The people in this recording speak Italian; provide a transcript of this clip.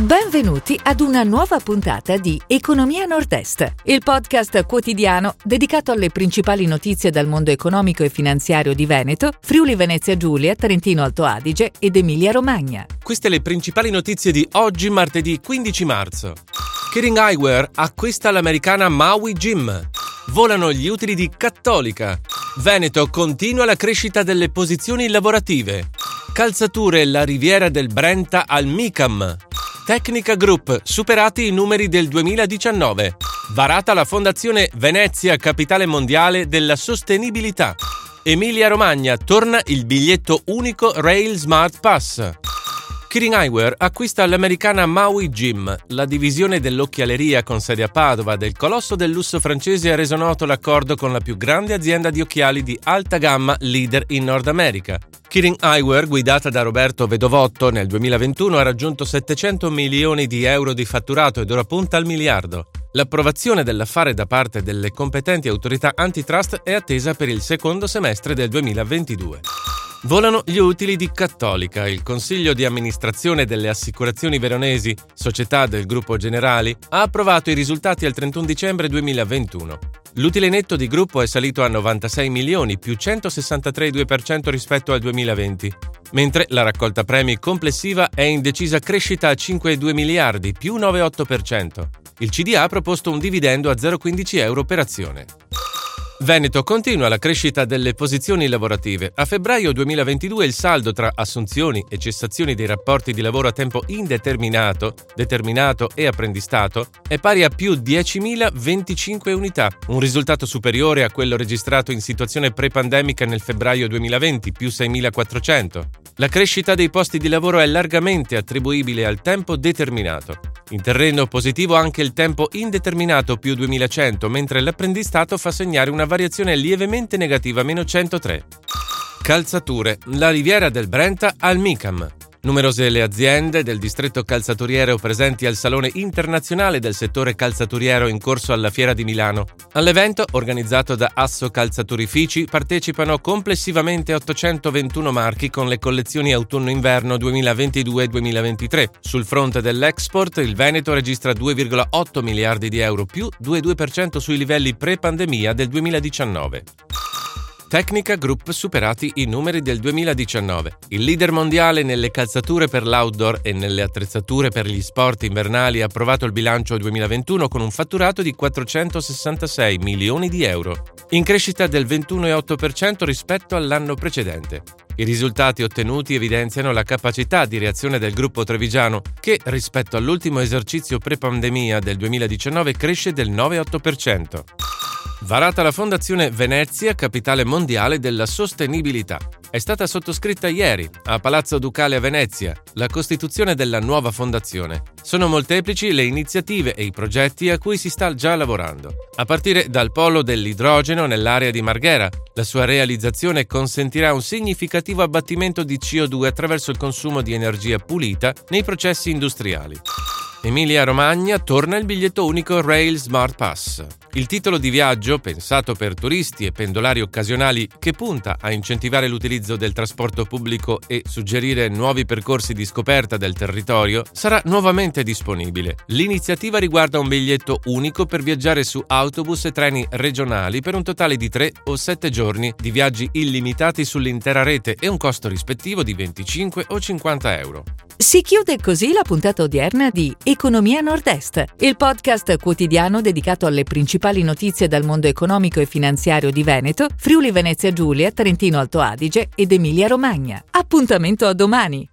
Benvenuti ad una nuova puntata di Economia Nord-Est, il podcast quotidiano dedicato alle principali notizie dal mondo economico e finanziario di Veneto, Friuli Venezia Giulia, Trentino Alto Adige ed Emilia Romagna. Queste le principali notizie di oggi, martedì 15 marzo. Kering Eyewear acquista l'americana Maui Gym. Volano gli utili di Cattolica. Veneto continua la crescita delle posizioni lavorative. Calzature la riviera del Brenta al Micam. Tecnica Group, superati i numeri del 2019. Varata la Fondazione Venezia Capitale Mondiale della Sostenibilità. Emilia Romagna torna il biglietto unico Rail Smart Pass. Kirin Eyewear acquista l'americana Maui Gym, la divisione dell'occhialeria con sede a Padova del colosso del lusso francese ha reso noto l'accordo con la più grande azienda di occhiali di alta gamma leader in Nord America. Kirin Eyewear, guidata da Roberto Vedovotto, nel 2021 ha raggiunto 700 milioni di euro di fatturato ed ora punta al miliardo. L'approvazione dell'affare da parte delle competenti autorità antitrust è attesa per il secondo semestre del 2022. Volano gli utili di Cattolica. Il Consiglio di amministrazione delle assicurazioni veronesi, società del gruppo Generali, ha approvato i risultati al 31 dicembre 2021. L'utile netto di gruppo è salito a 96 milioni, più 163,2% rispetto al 2020, mentre la raccolta premi complessiva è in decisa crescita a 5,2 miliardi, più 9,8%. Il CDA ha proposto un dividendo a 0,15 euro per azione. Veneto continua la crescita delle posizioni lavorative. A febbraio 2022 il saldo tra assunzioni e cessazioni dei rapporti di lavoro a tempo indeterminato, determinato e apprendistato è pari a più 10.025 unità, un risultato superiore a quello registrato in situazione pre-pandemica nel febbraio 2020, più 6.400. La crescita dei posti di lavoro è largamente attribuibile al tempo determinato. In terreno positivo anche il tempo indeterminato più 2100, mentre l'apprendistato fa segnare una variazione lievemente negativa meno 103. Calzature. La riviera del Brenta al Micam. Numerose le aziende del distretto calzaturiero presenti al Salone internazionale del settore calzaturiero in corso alla Fiera di Milano. All'evento, organizzato da Asso Calzaturifici, partecipano complessivamente 821 marchi con le collezioni autunno-inverno 2022-2023. Sul fronte dell'export, il Veneto registra 2,8 miliardi di euro più 2,2% sui livelli pre-pandemia del 2019. Tecnica Group superati i numeri del 2019. Il leader mondiale nelle calzature per l'outdoor e nelle attrezzature per gli sport invernali ha approvato il bilancio 2021 con un fatturato di 466 milioni di euro, in crescita del 21,8% rispetto all'anno precedente. I risultati ottenuti evidenziano la capacità di reazione del gruppo trevigiano che, rispetto all'ultimo esercizio pre-pandemia del 2019, cresce del 9,8%. Varata la Fondazione Venezia, capitale mondiale della sostenibilità. È stata sottoscritta ieri, a Palazzo Ducale a Venezia, la costituzione della nuova fondazione. Sono molteplici le iniziative e i progetti a cui si sta già lavorando. A partire dal polo dell'idrogeno nell'area di Marghera, la sua realizzazione consentirà un significativo abbattimento di CO2 attraverso il consumo di energia pulita nei processi industriali. Emilia Romagna torna il biglietto unico Rail Smart Pass. Il titolo di viaggio, pensato per turisti e pendolari occasionali, che punta a incentivare l'utilizzo del trasporto pubblico e suggerire nuovi percorsi di scoperta del territorio, sarà nuovamente disponibile. L'iniziativa riguarda un biglietto unico per viaggiare su autobus e treni regionali per un totale di 3 o 7 giorni di viaggi illimitati sull'intera rete e un costo rispettivo di 25 o 50 euro. Si chiude così la puntata odierna di Economia Nord-Est, il podcast quotidiano dedicato alle principali notizie dal mondo economico e finanziario di Veneto, Friuli Venezia Giulia, Trentino Alto Adige ed Emilia Romagna. Appuntamento a domani!